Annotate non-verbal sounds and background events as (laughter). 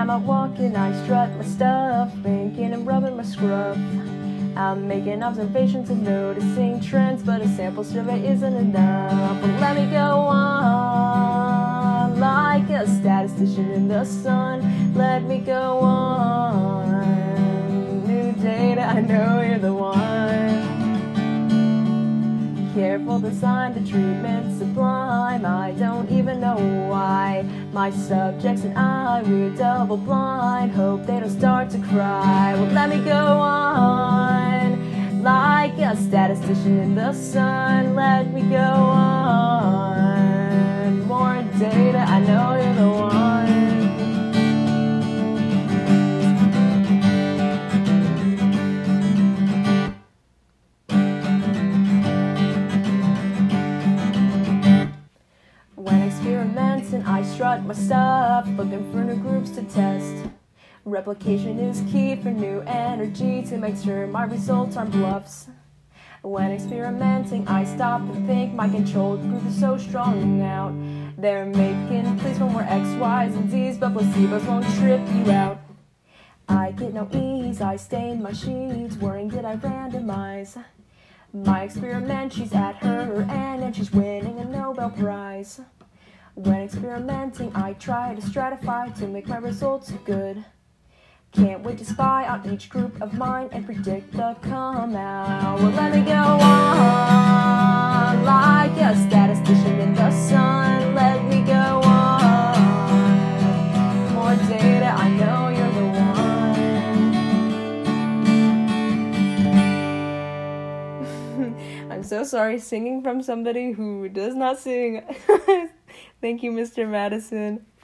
I'm out walking, I strut my stuff, thinking and rubbing my scruff. I'm making observations and noticing trends, but a sample survey isn't enough. But let me go on like a statistician in the sun. Let me go on. New data, I know you're the one. Careful design, the treatment sublime. I don't even know. My subjects and I, we're double blind. Hope they don't start to cry. Well, let me go on. Like a statistician in the sun. Let me go on. More data, I know I strut my stuff, looking for new groups to test. Replication is key for new energy to make sure my results aren't bluffs. When experimenting, I stop and think my controlled group is so strong out. They're making plays when we're X, Y's, and Z's, but placebos won't trip you out. I get no ease, I stain my sheets, worrying did I randomize? My experiment, she's at her end and she's winning a Nobel Prize. When experimenting, I try to stratify to make my results good. Can't wait to spy on each group of mine and predict the come out. Well, let me go on like a statistician in the sun. Let me go on. More data, I know you're the one. (laughs) I'm so sorry singing from somebody who does not sing. (laughs) Thank you, Mr. Madison.